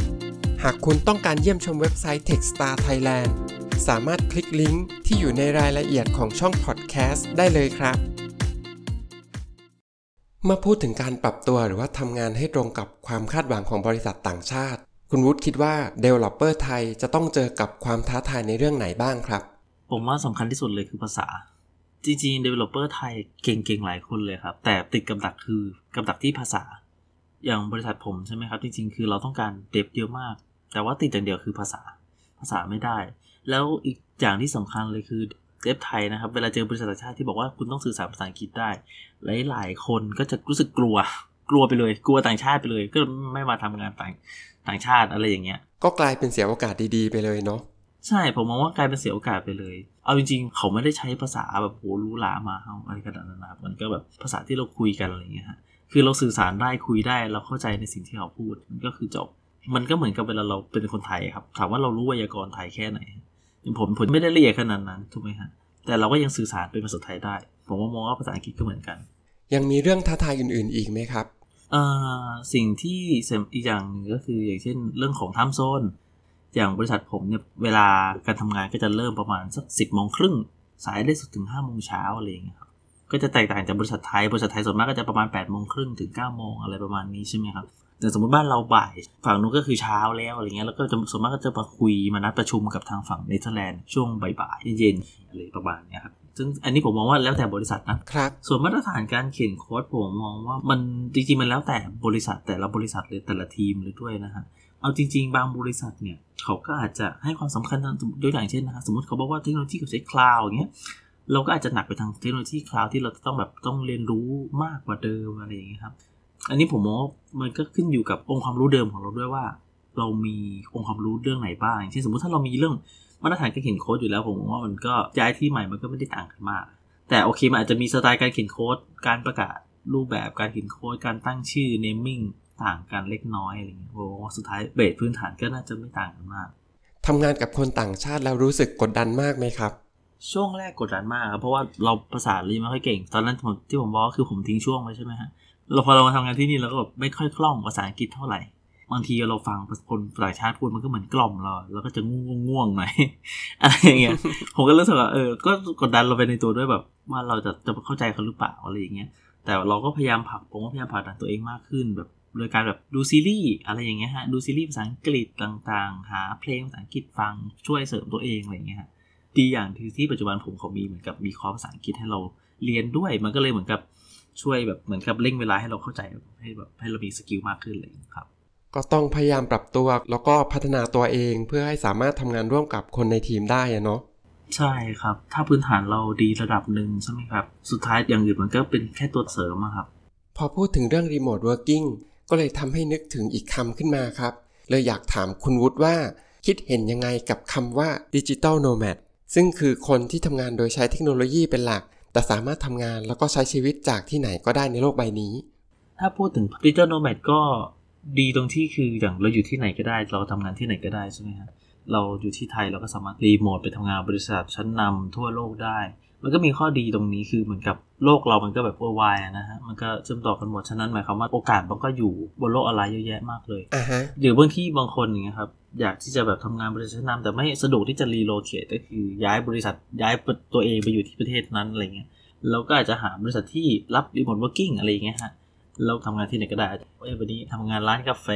หากคุณต้องการเยี่ยมชมเว็บไซต์ Techstar Thailand สามารถคลิกลิงก์ที่อยู่ในรายละเอียดของช่องพอดแคสต์ได้เลยครับ เมื่อพูดถึงการปรับตัวหรือว่าทำงานให้ตรงกับความคาดหวังของบริษัทต่างชาติ คุณวุฒิคิดว่า Developer ไทยจะต้องเจอกับความท้าทายในเรื่องไหนบ้างครับ ผมว่าสำคัญที่สุดเลยคือภาษาจริงๆ Developer ไทยเก่งๆ หลายคนเลยครับ แต่ติดกับดักคือกับดักที่ภาษา อย่างบริษัทผมใช่ไหมครับ จริง ๆ คือเราต้องการเดฟเยอะมาก แต่ว่าติดอย่างเดียวคือภาษาภาษาไม่ได้ แล้วอีกอย่างที่สำคัญเลยคือเดฟไทยนะครับ เวลาเจอบริษัทต่างชาติที่บอกว่าคุณต้องสื่อสารภาษาอังกฤษได้ หลาย ๆ คนก็จะรู้สึกกลัวกลัวไปเลย กลัวต่างชาติไปเลย ก็ไม่มาทำงานต่างต่างชาติอะไรอย่างเงี้ย ก็กลายเป็นเสียโอกาสดีๆไปเลยเนาะใช่ผมมองว่ากลายเป็นเสียโอกาสไปเลย เอาจริงๆ เขาไม่ได้ใช้ภาษาแบบโหรู้ลามาอะไรขนาดนั้นนะมันก็แบบภาษาที่เราคุยกันอะไรเงี้ยฮะ คือเราสื่อสารได้คุยได้เราเข้าใจในสิ่งที่เขาพูดมันก็คือจบ มันก็เหมือนกับเวลาเราเป็นคนไทยครับ ถามว่าเรารู้ไวยากรณ์ไทยแค่ไหนผมผมไม่ได้ละเอียดขนาดนั้นถูกไหมฮะแต่เราก็ยังสื่อสารเป็นภาษาไทยได้ ผมว่ามองว่าภาษาอังกฤษก็เหมือนกัน ยังมีเรื่องท้าทายอื่น ๆ อีกไหมครับสิ่งที่เสริมอีกอย่างนึงก็คืออย่างเช่นเรื่องของทัมโซน อย่างบริษัทผมเนี่ยเวลาการทำงานก็จะเริ่มประมาณสักสิบโมงครึ่งสายได้สุดถึงห้าโมงเช้าอะไรอย่างเงี้ยครับ ก็จะแตกต่างจากบริษัทไทย บริษัทไทยส่วนมากก็จะประมาณ8ปดโมงครึ่งถึง9ก้าโมงอะไรประมาณนี้ใช่ไหมครับ แต่สมมติบ้านเราบ่าย ฝั่งนู้นก็คือเช้าแล้วอะไรเงี้ย แล้วก็จะส่วนมากก็จะมาคุยมานัดประชุมกับทางฝั่งเนเธอร์แลนด์ช่วงบ่ายๆเย็นๆอะไรประมาณนี้ครับซึ่งอันนี้ผมมองว่าแล้วแต่บริษัทนะครับ ส่วนมาตรฐานการเขียนโค้ดผมมองว่ามันจริงๆมันแล้วแต่บริษัทแต่ละบริษัทเลยแต่ละทีมเลยด้วยนะฮะเอาจริง ๆ บางบริษัทเนี่ยเขาก็อาจจะให้ความสำคัญตัวอย่างเช่นนะฮะสมมติเขาบอกว่าเทคโนโลยีเขาใช้ cloud อย่างเงี้ย เราก็อาจจะหนักไปทางเทคโนโลยี cloud ที่เราต้องแบบต้องเรียนรู้มากกว่าเดิมอะไรอย่างเงี้ยครับ อันนี้ผมมองว่ามันก็ขึ้นอยู่กับองค์ความรู้เดิมของเราด้วยว่า เรามีองค์ความรู้เรื่องไหนบ้างเช่นสมมติถ้าเรามีเรื่องมาตรฐานการเขียนโค้ดอยู่แล้วผมมองว่ามันก็ย้ายที่ใหม่มันก็ไม่ได้ต่างกันมาก แต่โอเคมันอาจจะมีสไตล์การเขียนโค้ดการประกาศรูปแบบการเขียนโค้ดการตั้งชื่อ naming ต่างกันเล็กน้อยอะไรเงี้ยโอ้สุดท้ายเบสพื้นฐานก็น่าจะไม่ต่างกันมากทำงานกับคนต่างชาติแล้วรู้สึกกดดันมากไหมครับ ช่วงแรกกดดันมากครับเพราะว่าเราภาษาลีไม่ค่อยเก่ง ตอนนั้นผมที่ผมบอกคือผมทิ้งช่วงไปใช่ไหมฮะเราพอเรามาทำงานที่นี่เราก็แบบไม่ค่อยคล่องภาษาอังกฤษเท่าไหร่บางทีเราฟังคนต่างชาติพูดมันก็เหมือนกล่อมเราแล้วก็จะง่วงง่วงๆหน่อยอะไรอย่างเงี้ยผมก็รู้สึกว่าเออก็กดดันเราไปในตัวด้วยแบบ ว่าเราจะจะเข้าใจเขาหรือเปล่าอะไรอย่างเงี้ยแต่เราก็พยายามผักผมก็พยายามผักดันตัวเองมากขึ้นแบบโดยการแบบดูซีรีส์อะไรอย่างเงี้ยฮะดูซีรีส์ภาษาอังกฤษต่างๆ หาเพลงภาษาอังกฤษฟังช่วยเสริมตัวเองอะไรอย่างเงี้ยฮะ ดีอย่างที่ที่ปัจจุบันผมเขามีเหมือนกับมีคอร์สภาษาอังกฤษให้เราเรียนด้วย มันก็เลยเหมือนกับช่วยแบบเหมือนกับเร่งเวลาให้เราเข้าใจให้แบบให้เรามีสกิลมากขึ้นเลยครับ ก็ต้องพยายามปรับตัวแล้วก็พัฒนาตัวเองเพื่อให้สามารถทำงานร่วมกับคนในทีมได้อะเนาะใช่ครับ ถ้าพื้นฐานเราดีระดับหนึ่งใช่ไหมครับ สุดท้ายอย่างอื่นมันก็เป็นแค่ตัวเสริมอะครับ พอพูดถึงเรื่อง Remote Working ก็เลยทำให้นึกถึงอีกคำขึ้นมาครับ เลยอยากถามคุณวุฒิว่า คิดเห็นยังไงกับคำว่า Digital Nomad ซึ่งคือคนที่ทำงานโดยใช้เทคโนโลยีเป็นหลัก แต่สามารถทำงานแล้วก็ใช้ชีวิตจากที่ไหนก็ได้ในโลกใบนี้ ถ้าพูดถึง digital nomad ก็ดีตรงที่คืออย่างเราอยู่ที่ไหนก็ได้ เราทำงานที่ไหนก็ได้ใช่ไหมครับเราอยู่ที่ไทยเราก็สามารถรีโมทไปทำงานบริษัทชั้นนำทั่วโลกได้ มันก็มีข้อดีตรงนี้คือเหมือนกับโลกเรามันก็แบบ worldwide นะฮะ มันก็เชื่อมต่อกันหมด ฉะนั้นหมายความว่าโอกาสมันก็อยู่บนโลกออนไลน์เยอะแยะมากเลยอ่าฮะหรือบางที่บางคนอย่างเงี้ยครับ อยากที่จะแบบทำงานบริษัทชั้นนำแต่ไม่สะดวกที่จะ relocate ก็คือย้ายบริษัทย้ายตัวเองไปอยู่ที่ประเทศนั้นอะไรเงี้ยเราก็อาจจะหาบริษัทที่รับ remote working อะไรอย่างเงี้ยฮะเราทำงานที่ไหนก็ได้เอ้ยวันนี้ทำงานร้านกาแฟ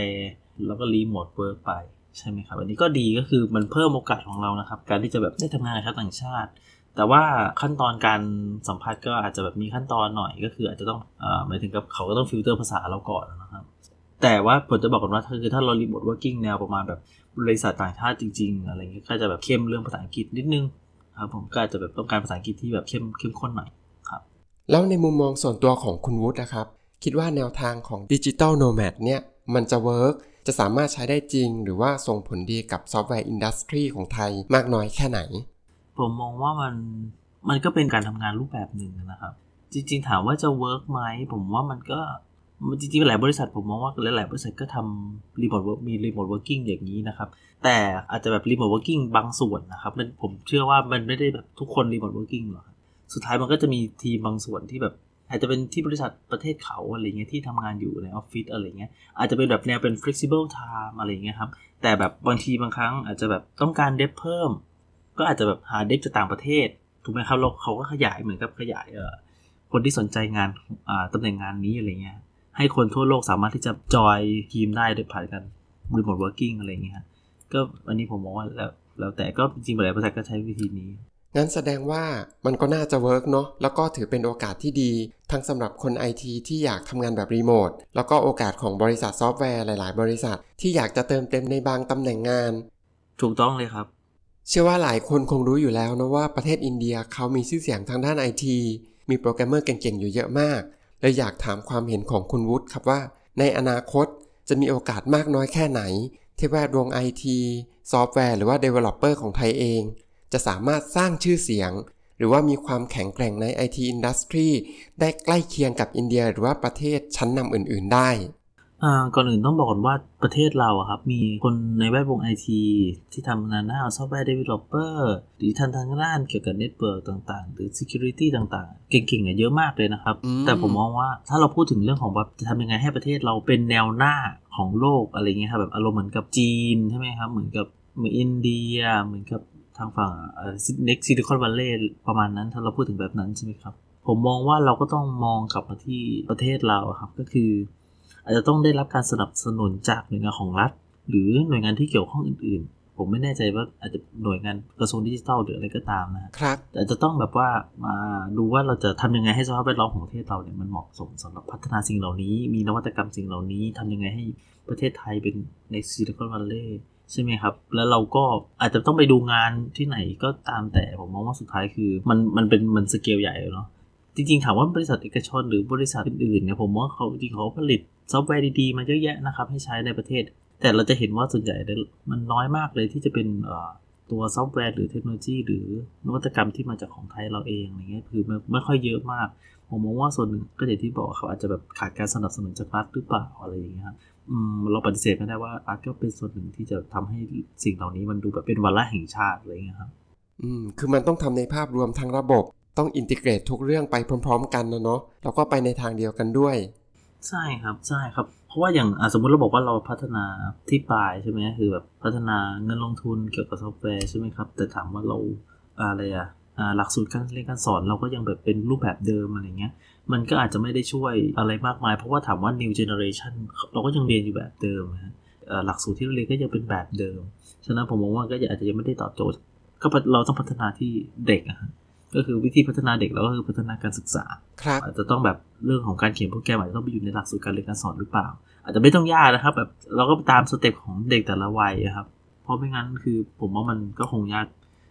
แล้วก็ remote work ไปใช่ไหมครับ อันนี้ก็ดีก็คือมันเพิ่มโอกาสของเรานะครับ การที่จะแบบได้ทำงานกับชาวต่างชาติ แต่ว่าขั้นตอนการสัมภาษณ์ก็อาจจะแบบมีขั้นตอนหน่อยก็คืออาจจะต้องอ่อหมายถึงกับเขาก็ต้องฟิลเตอร์ภาษาเราก่อนนะครับ แต่ว่าผมจะบอกก่อนว่าคือถ้าเรา remote working แนวประมาณแบบบริษัทต่างชาติจริงๆอะไรเงี้ยก็จะแบบเข้มเรื่องภาษาอังกฤษนิดนึงครับผมก็อาจจะแบบต้องการภาษาอังกฤษที่แบบเข้มเข้มข้นหน่อยครับแล้วในมุมมองส่วนตัวของคุณวุฒินะครับ คิดว่าแนวทางของ Digital Nomad เนี่ยมันจะ work จะสามารถใช้ได้จริง หรือว่าส่งผลดีกับ software industry ของไทยมากน้อยแค่ไหน ผมมองว่ามันมันก็เป็นการทำงานรูปแบบหนึ่งนะครับ จริง ๆ ถามว่าจะ work ไหมผมว่ามันก็จริงๆหลายบริษัทผมมองว่าหลายๆบริษัทก็ทำ remote work มี remote working อย่างนี้นะครับ แต่อาจจะแบบ remote working บางส่วนนะครับมันผมเชื่อว่ามันไม่ได้แบบทุกคน remote working หรอกสุดท้ายมันก็จะมีทีมบางส่วนที่แบบ อาจจะเป็นที่บริษัทประเทศเขาอะไรเงี้ยที่ทำงานอยู่ในออฟฟิศอะไรเงี้ยอาจจะเป็นแบบแนวเป็น flexible time อะไรเงี้ยครับแต่แบบบางทีบางครั้งอาจจะแบบต้องการ dev เพิ่ม ก็อาจจะแบบหา dev จากต่างประเทศ ถูกไหมครับเราเขาก็ขยายเหมือนกับขยายเอ่อคนที่สนใจงานอ่าตำแหน่งงานนี้อะไรเงี้ย ให้คนทั่วโลกสามารถที่จะจอยทีมได้โดยผ่านกัน remote working อะไรเงี้ยฮะก็อันนี้ผมมองว่าแล้วแล้วแต่ก็จริงๆหลายบริษัทก็ใช้วิธีนี้งั้นแสดงว่ามันก็น่าจะ work เนาะแล้วก็ถือเป็นโอกาสที่ดี ทั้งสำหรับคนไอทีที่อยากทำงานแบบรีโมทแล้วก็โอกาสของบริษัทซอฟต์แวร์หลาย ๆ บริษัท ที่อยากจะเติมเต็มในบางตำแหน่งงาน ถูกต้องเลยครับ เชื่อว่าหลายคนคงรู้อยู่แล้วนะว่าประเทศอินเดียเขามีชื่อเสียงทางด้านไอทีมีโปรแกรมเมอร์เก่งๆอยู่เยอะมากเลยอยากถามความเห็นของคุณวุฒิครับว่า ในอนาคตจะมีโอกาสมากน้อยแค่ไหน ที่แวดวงไอทีซอฟต์แวร์หรือว่า Developer ของไทยเอง จะสามารถสร้างชื่อเสียง หรือว่ามีความแข็งแกร่งใน IT Industry ได้ใกล้เคียงกับอินเดีย หรือว่าประเทศชั้นนำอื่น ๆ ได้ ก่อนอื่นต้องบอกก่อนว่าประเทศเราอะครับ มีคนในแวดวงไอทีที่ทำงานด้าน software developer หรือทางทางด้านเกี่ยวกับ network ต่างๆ หรือ Security ต่างๆ เก่งๆเนี่ยเยอะมากเลยนะครับอืมแต่ผมมองว่าถ้าเราพูดถึงเรื่องของว่าจะทำยังไงให้ประเทศเราเป็นแนวหน้าของโลกอะไรเงี้ยครับแบบอารมณ์เหมือนกับจีนใช่ไหมครับเหมือนกับเหมือนอินเดียเหมือนกับทางฝั่งเน็กซิลิคอนวัลเลย์ประมาณนั้นถ้าเราพูดถึงแบบนั้นใช่ไหมครับผมมองว่าเราก็ต้องมองกลับมาที่ประเทศเราอะครับ ก็คือ อาจจะต้องได้รับการสนับสนุนจากหน่วยงานของรัฐ หรือหน่วยงานที่เกี่ยวข้องอื่น ๆ ผมไม่แน่ใจว่าอาจจะหน่วยงานกระทรวงดิจิทัลหรืออะไรก็ตามนะฮะครับแต่จะต้องแบบว่ามาดูว่าเราจะทำยังไงให้สภาพแวดล้อมของประเทศเราเนี่ยมันเหมาะสมสำหรับพัฒนาสิ่งเหล่านี้ มีนวัตกรรมสิ่งเหล่านี้ทำยังไงให้ประเทศไทยเป็นใน Silicon Valley ใช่ไหมครับ แล้วเราก็อาจจะต้องไปดูงานที่ไหนก็ตามแต่ผมมองว่าสุดท้ายคือ มันมันเป็นมันสเกลใหญ่เนาะจริงๆถามว่าบริษัทเอกชนหรือบริษัทอื่นๆเนี่ยผมว่าเขาจริงๆเขาผลิต ซอฟต์แวร์ดีๆมาเยอะแยะนะครับ ให้ใช้ในประเทศ แต่เราจะเห็นว่าส่วนใหญ่เนี่ยมันน้อยมากเลยที่จะเป็นตัวซอฟต์แวร์หรือเทคโนโลยี หรือนวัตกรรมที่มาจากของไทยเราเองอะไรเงี้ยคือไม่ไม่ค่อยเยอะมาก ผมมองว่าส่วนหนึ่งก็อย่างที่บอกเขาอาจจะแบบขาดการสนับสนุนจากรัฐหรือเปล่าอะไรอย่างเงี้ยครับเราปฏิเสธไม่ได้ว่าอาร์ตก็เป็นส่วนหนึ่งที่จะทำให้สิ่งเหล่านี้มันดูแบบเป็นวาระแห่งชาติอะไรเงี้ยครับอืมคือมันต้องทำในภาพรวมทั้งระบบ ต้องอินทิเกรตทุกเรื่องไปพร้อม ๆ กันนะเนาะแล้วก็ไปในทางเดียวกันด้วย ใช่ครับใช่ครับ เพราะว่าอย่างสมมุติเราบอกว่าเราพัฒนาที่ปลายใช่ไหมคือแบบพัฒนาเงินลงทุนเกี่ยวกับซอฟต์แวร์ใช่ไหมครับ แต่ถามว่าเราอะไรอะอ่าหลักสูตรการเรียนการสอนเราก็ยังแบบเป็นรูปแบบเดิมอะไรเงี้ย มันก็อาจจะไม่ได้ช่วยอะไรมากมาย เพราะว่าถามว่า new generation เราก็ยังเรียนอยู่แบบเดิมนะฮะหลักสูตรที่เราเรียนก็ยังเป็นแบบเดิม ฉะนั้นผมมองว่าก็อาจจะยังไม่ได้ตอบโจทย์ ก็เราต้องพัฒนาที่เด็กอะ ก็คือวิธีพัฒนาเด็กเราก็คือพัฒนาการศึกษาครับอาจจะต้องแบบเรื่องของการเขียนโปรแกรมอาจจะต้องไปอยู่ในหลักสูตรการเรียนการสอนหรือเปล่า อาจจะไม่ต้องยากนะครับ แบบเราก็ตามสเต็ปของเด็กแต่ละวัยอะครับ เพราะไม่งั้นคือผมว่ามันก็คงยาก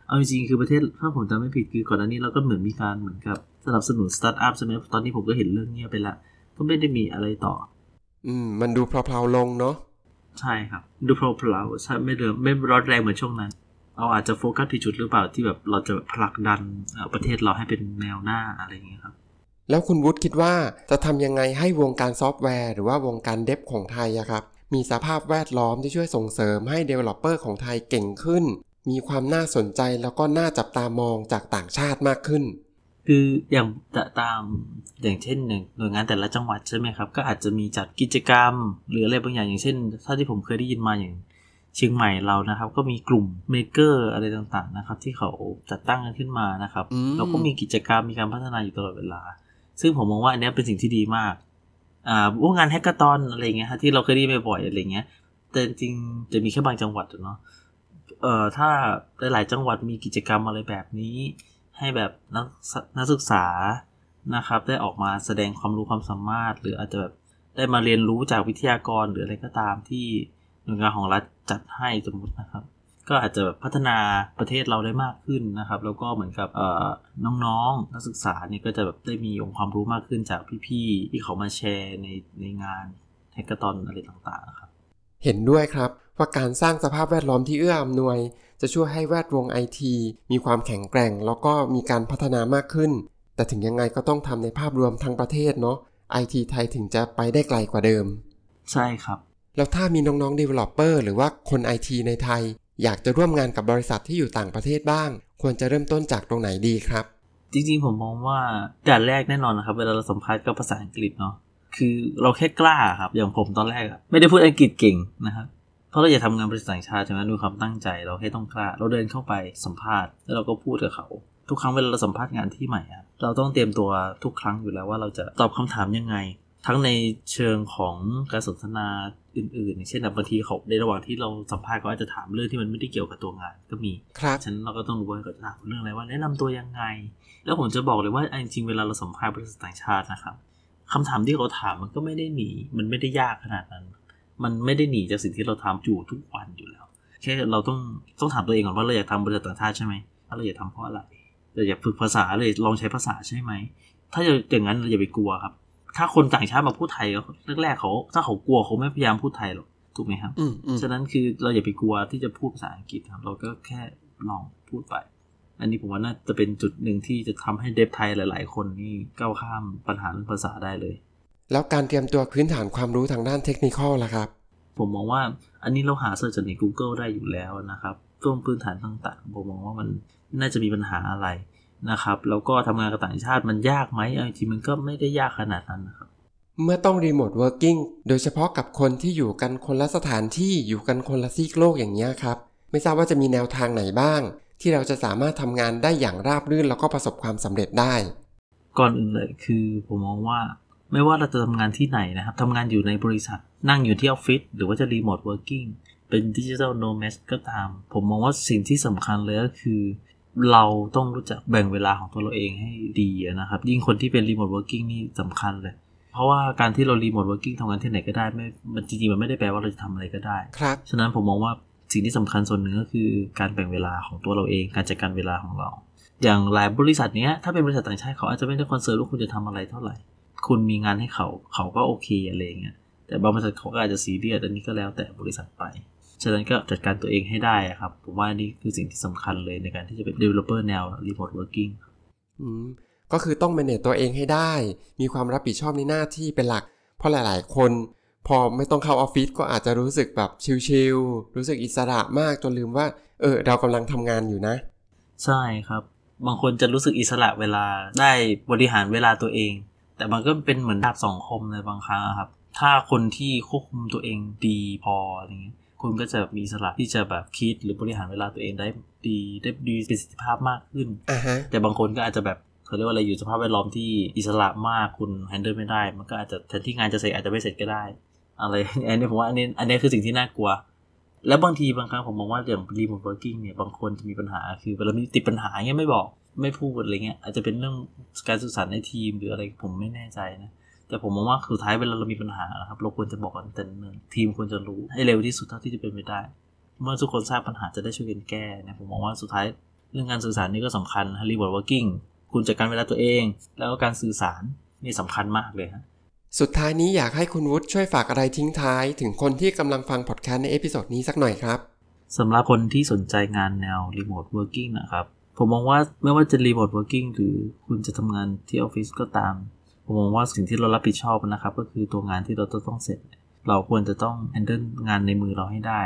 เอาจริงๆคือประเทศถ้าผมจำไม่ผิดคือก่อนหน้านี้เราก็เหมือนมีการเหมือนกับสนับสนุนสตาร์ทอัพใช่ไหมตอนนี้ผมก็เห็นเรื่องเงียบไปละก็ไม่ได้มีอะไรต่อ อืม มันดูเพลาๆลงเนาะใช่ครับ ดูโปรเพลาใช่ไม่เดิมไม่ร้อนแรงเหมือนช่วงนั้น เราอาจจะโฟกัสผิดจุดหรือเปล่าที่แบบเราจะผลักดันเอ่อประเทศเราให้เป็นแนวหน้าอะไรอย่างเงี้ยครับ แล้วคุณวุฒิคิดว่าจะทำยังไงให้วงการซอฟต์แวร์ หรือว่าวงการ dev ของไทยอะครับ มีสภาพแวดล้อมที่ช่วยส่งเสริมให้ Developer ของไทยเก่งขึ้น มีความน่าสนใจแล้วก็น่าจับตามองจากต่างชาติมากขึ้น คืออย่างตามอย่างเช่นหนึ่งหน่วยงานแต่ละจังหวัดใช่ไหมครับ ก็อาจจะมีจัดกิจกรรม หรืออะไรบางอย่างอย่างเช่นถ้าที่ผมเคยได้ยินมาอย่าง เชียงใหม่เรานะครับ ก็มีกลุ่ม maker อะไรต่างๆนะครับ ที่เขาจัดตั้งกันขึ้นมานะครับอืมแล้วก็มีกิจกรรมมีการพัฒนาอยู่ตลอดเวลา ซึ่งผมมองว่าอันเนี้ยเป็นสิ่งที่ดีมากอ่าพวกงาน hackathon อะไรเงี้ยฮะที่เราเคยได้ยินบ่อยๆอะไรเงี้ย แต่จริงๆจะมีแค่บางจังหวัดอะเนาะเอ่อถ้าหลายๆจังหวัดมีกิจกรรมอะไรแบบนี้ ให้แบบนักศึนักศึกษานะครับ ได้ออกมาแสดงความรู้ความสามารถ หรืออาจจะแบบได้มาเรียนรู้จากวิทยากรหรืออะไรก็ตามที่ หน่วยงานของรัฐจัดให้สมมตินะครับ ก็อาจจะแบบพัฒนาประเทศเราได้มากขึ้นนะครับ แล้วก็เหมือนกับเอ่อน้องๆนักศึกษาเนี่ยก็จะแบบได้มีองค์ความรู้มากขึ้นจากพี่ๆที่เขามาแชร์ในในงานแฮกเกอร์ตอนอะไรต่างๆนะครับ เห็นด้วยครับว่าการสร้างสภาพแวดล้อมที่เอื้ออำนวย จะช่วยให้แวดวงไอทีมีความแข็งแกร่ง แล้วก็มีการพัฒนามากขึ้น แต่ถึงยังไงก็ต้องทำในภาพรวมทั้งประเทศเนาะไอทีไทยถึงจะไปได้ไกลกว่าเดิม ใช่ครับ แล้วถ้ามีน้องๆ Developer หรือว่าคนไอทีในไทย อยากจะร่วมงานกับบริษัทที่อยู่ต่างประเทศบ้าง ควรจะเริ่มต้นจากตรงไหนดีครับ จริงๆ ผมมองว่าด่านแรกแน่นอนนะครับ เวลาเราสัมภาษณ์ก็ภาษาอังกฤษเนาะคือเราแค่กล้าครับ อย่างผมตอนแรกไม่ได้พูดอังกฤษเก่งนะครับเพราะเราอยากทำงานบริษัทต่างชาติใช่ไหมด้วยความตั้งใจเราแค่ต้องกล้า เราเดินเข้าไปสัมภาษณ์แล้วเราก็พูดกับเขาทุกครั้งเวลาเราสัมภาษณ์งานที่ใหม่เราต้องเตรียมตัวทุกครั้งอยู่แล้วว่าเราจะตอบคำถามยังไง ทั้งในเชิงของการสนทนาอื่นๆอย่างเช่นแบบบางทีเขาในระหว่างที่เราสัมภาษณ์เขาอาจจะถามเรื่องที่มันไม่ได้เกี่ยวกับตัวงานก็มีครับฉะนั้นเราก็ต้องรู้ว่าเขาจะถามเรื่องอะไรว่าแนะนำตัวยังไง แล้วผมจะบอกเลยว่าจริงๆเวลาเราสัมภาษณ์บริษัทต่างชาตินะครับคำถามที่เขาถามมันก็ไม่ได้หนี มันไม่ได้ยากขนาดนั้น มันไม่ได้หนีจากสิ่งที่เราทำอยู่ทุกวันอยู่แล้วแค่เราต้องต้องถามตัวเองก่อนว่าเราอยากทำบริษัทต่างชาติใช่ไหมถ้าเราอยากทำเพราะอะไรเราอยากฝึกภาษาเลยลองใช้ภาษาใช่ไหมถ้าอย่างนั้นเราอย่าไปกลัวครับ ถ้าคนต่างชาติมาพูดไทยแรกๆเขา ถ้าเขากลัวเขาไม่พยายามพูดไทยหรอกถูกไหมครับอืมอืมฉะนั้นคือเราอย่าไปกลัวที่จะพูดภาษาอังกฤษครับ เราก็แค่ลองพูดไป อันนี้ผมว่าน่าจะเป็นจุดหนึ่งที่จะทำให้เดฟไทยหลาย ๆ คนนี่ก้าวข้ามปัญหาเรื่องภาษาได้เลย แล้วการเตรียมตัวพื้นฐานความรู้ทางด้านเทคนิคอลล่ะครับ ผมมองว่าอันนี้เราหาเสิร์ชจากใน Google ได้อยู่แล้วนะครับช่วงพื้นฐานต่างๆผมมองว่ามันน่าจะมีปัญหาอะไร นะครับแล้วก็ทำงานกับต่างชาติมันยากไหมเอาจริงๆมันก็ไม่ได้ยากขนาดนั้นนะครับเมื่อต้อง remote working โดยเฉพาะกับคนที่อยู่กันคนละสถานที่อยู่กันคนละซีกโลกอย่างเงี้ยครับ ไม่ทราบว่าจะมีแนวทางไหนบ้าง ที่เราจะสามารถทำงานได้อย่างราบรื่นแล้วก็ประสบความสำเร็จได้ ก่อนอื่นเลยคือผมมองว่าไม่ว่าเราจะทำงานที่ไหนนะครับทำงานอยู่ในบริษัท นั่งอยู่ที่ออฟฟิศหรือว่าจะ remote working เป็น digital nomad ก็ตาม ผมมองว่าสิ่งที่สำคัญเลยก็คือ เราต้องรู้จักแบ่งเวลาของตัวเราเองให้ดีนะครับ ยิ่งคนที่เป็น remote working นี่สำคัญเลย เพราะว่าการที่เรา remote working ทำงานที่ไหนก็ได้ไม่มันจริงๆมันไม่ได้แปลว่าเราจะทำอะไรก็ได้ครับฉะนั้นผมมองว่าสิ่งที่สำคัญส่วนหนึ่งก็คือการแบ่งเวลาของตัวเราเอง การจัดการเวลาของเรา อย่างหลายบริษัทเนี้ยถ้าเป็นบริษัทต่างชาติเขาอาจจะไม่ได้ concern ว่าคุณจะทำอะไรเท่าไหร่ คุณมีงานให้เขาเขาก็โอเคอะไรอย่างเงี้ยแต่บางบริษัทเขาก็อาจจะซีเรียสอันนี้ก็แล้วแต่บริษัทไป ฉะนั้นก็จัดการตัวเองให้ได้อะครับ ผมว่านี่คือสิ่งที่สำคัญเลยในการที่จะเป็น developer แนว remote working อืมก็คือต้อง manage ตัวเองให้ได้ มีความรับผิดชอบในหน้าที่เป็นหลัก เพราะหลาย ๆ คน พอไม่ต้องเข้าออฟฟิศก็อาจจะรู้สึกแบบชิลๆ รู้สึกอิสระมากจนลืมว่า เออ เรากำลังทำงานอยู่นะ ใช่ครับ บางคนจะรู้สึกอิสระเวลาได้บริหารเวลาตัวเอง แต่มันก็เป็นเหมือนดาบสองคมในบางครั้งอะครับ ถ้าคนที่ควบคุมตัวเองดีพออะไรเงี้ย คุณก็จะมีสระที่จะแบบคิดหรือบริหารเวลาตัวเองได้ดีได้ดีประสิทธิภาพมากขึ้นอ่าฮะแต่บางคนก็อาจจะแบบเขาเรียกว่าอะไรอยู่สภาพแวดล้อมที่อิสระมากคุณ handle ไม่ได้ มันก็อาจจะแทนที่งานจะเสร็จอาจจะไม่เสร็จก็ได้ อะไรอันนี้ผมว่าอันนี้อันนี้คือสิ่งที่น่ากลัว แล้วบางทีบางครั้งผมมองว่าอย่าง remote working เนี่ยบางคนจะมีปัญหาคือเวลามีติดปัญหาเงี้ยไม่บอกไม่พูดอะไรเงี้ยอาจจะเป็นเรื่องการสื่อสารในทีมหรืออะไรผมไม่แน่ใจนะ แต่ผมมองว่าสุดท้ายเวลาเรามีปัญหานะครับ เราควรจะบอกกันแต่เนิ่นทีมควรจะรู้ให้เร็วที่สุดเท่าที่จะเป็นไปได้ เมื่อทุกคนทราบปัญหาจะได้ช่วยกันแก้นะผมมองว่าสุดท้ายเรื่องการสื่อสารนี่ก็สำคัญฮะ remote working คุณจัดการเวลาตัวเอง แล้วก็การสื่อสารนี่สำคัญมากเลยฮะสุดท้ายนี้อยากให้คุณวุฒิช่วยฝากอะไรทิ้งท้าย ถึงคนที่กำลังฟังพอดแคสต์ใน episode นี้สักหน่อยครับสำหรับคนที่สนใจงานแนว Remote Working นะครับผมมองว่าไม่ว่าจะ Remote Working หรือคุณจะทำงานที่ออฟฟิศก็ตาม ผมมองว่าสิ่งที่เรารับผิดชอบนะครับ ก็คือตัวงานที่เราต้องเสร็จ เราควรจะต้อง handle งานในมือเราให้ได้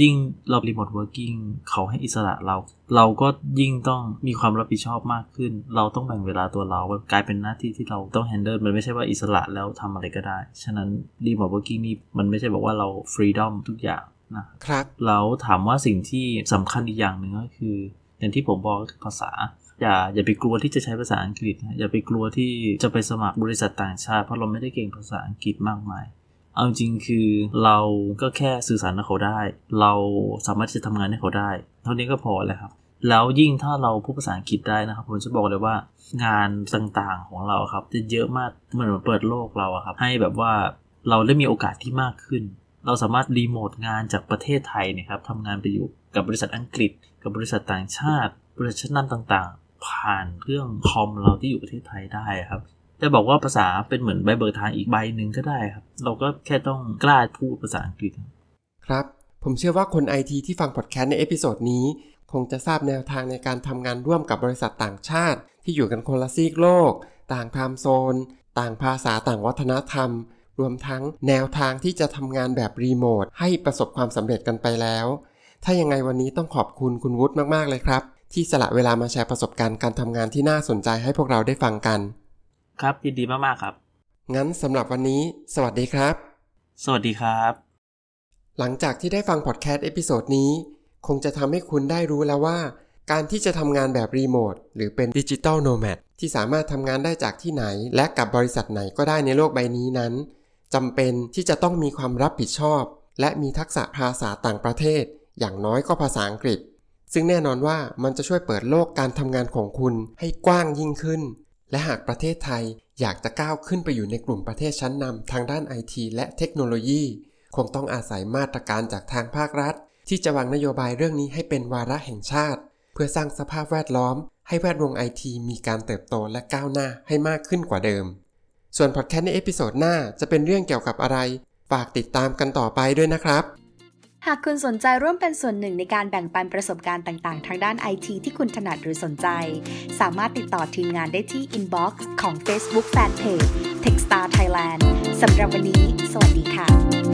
ยิ่งเรา Remote Working เขาให้อิสระเรา เราก็ยิ่งต้องมีความรับผิดชอบมากขึ้น เราต้องแบ่งเวลาตัวเรามันกลายเป็นหน้าที่ที่เราต้อง handle มันไม่ใช่ว่าอิสระแล้วทำอะไรก็ได้ ฉะนั้น Remote Working นี่มันไม่ใช่บอกว่าเรา freedom ทุกอย่างนะครับแล้วถามว่าสิ่งที่สำคัญอีกอย่างหนึ่งก็คืออย่างที่ผมบอกก็คือภาษา อย่าอย่าไปกลัวที่จะใช้ภาษาอังกฤษนะอย่าไปกลัวที่จะไปสมัครบริษัทต่างชาติ เพราะเราไม่ได้เก่งภาษาอังกฤษมากมาย เอาจริงคือเราก็แค่สื่อสารกับเขาได้ เราสามารถที่จะทำงานให้เขาได้ เท่านี้ก็พอแล้วครับ แล้วยิ่งถ้าเราพูดภาษาอังกฤษได้นะครับผมจะบอกเลยว่างานต่างๆของเราครับ จะเยอะมากเหมือนเปิดโลกเราครับ ให้แบบว่าเราได้มีโอกาสที่มากขึ้น เราสามารถรีโมทงานจากประเทศไทยเนะครับทำงานไปอยู่กับบริษัทอังกฤษ กับบริษัทต่างชาติ บริษัทชั้นนำต่างๆ ผ่านเครื่องคอมเราที่อยู่ประเทศไทยได้ครับจะบอกว่าภาษาเป็นเหมือนใบเบิกทางอีกใบหนึ่งก็ได้ครับ เราก็แค่ต้องกล้าพูดภาษาอังกฤษ ครับ ผมเชื่อว่าคนไอทีที่ฟังพอดแคสต์ใน episode นี้ คงจะทราบแนวทางในการทำงานร่วมกับบริษัทต่างชาติ ที่อยู่กันคนละซีกโลก ต่าง time zone ต่างภาษาต่างวัฒนธรรม รวมทั้งแนวทางที่จะทำงานแบบรีโมทให้ประสบความสำเร็จกันไปแล้ว ถ้ายังไงวันนี้ต้องขอบคุณคุณวุฒิมากๆเลยครับ ที่สละเวลามาแชร์ประสบการณ์การทำงานที่น่าสนใจให้พวกเราได้ฟังกัน ครับยินดีมากๆครับ งั้นสำหรับวันนี้ สวัสดีครับ สวัสดีครับ หลังจากที่ได้ฟังพอดแคสต์ episode นี้ คงจะทำให้คุณได้รู้แล้วว่า การที่จะทำงานแบบรีโมทหรือเป็นดิจิ t a ลโนแมดที่สามารถทำงานได้จากที่ไหน และกับบริษัทไหนก็ได้ในโลกใบนี้นั้นจำเป็นที่จะต้องมีความรับผิดชอบ และมีทักษะภาษาต่างประเทศ อย่างน้อยก็ภาษาอังกฤษ ซึ่งแน่นอนว่ามันจะช่วยเปิดโลกการทำงานของคุณให้กว้างยิ่งขึ้น และหากประเทศไทยอยากจะก้าวขึ้นไปอยู่ในกลุ่มประเทศชั้นนำทางด้านไอทีและเทคโนโลยี คงต้องอาศัยมาตรการจากทางภาครัฐ ที่จะวางนโยบายเรื่องนี้ให้เป็นวาระแห่งชาติ เพื่อสร้างสภาพแวดล้อม ให้แวดวงไอทีมีการเติบโตและก้าวหน้าให้มากขึ้นกว่าเดิม ส่วนพอดแคสต์ใน episode หน้าจะเป็นเรื่องเกี่ยวกับอะไร ฝากติดตามกันต่อไปด้วยนะครับ หากคุณสนใจร่วมเป็นส่วนหนึ่งในการแบ่งปันประสบการณ์ต่างๆ ทางด้านไอทีที่คุณถนัดหรือสนใจ สามารถติดต่อทีมงานได้ที่ inbox ของ Facebook Fanpage Techstar Thailand สำหรับวันนี้ สวัสดีค่ะ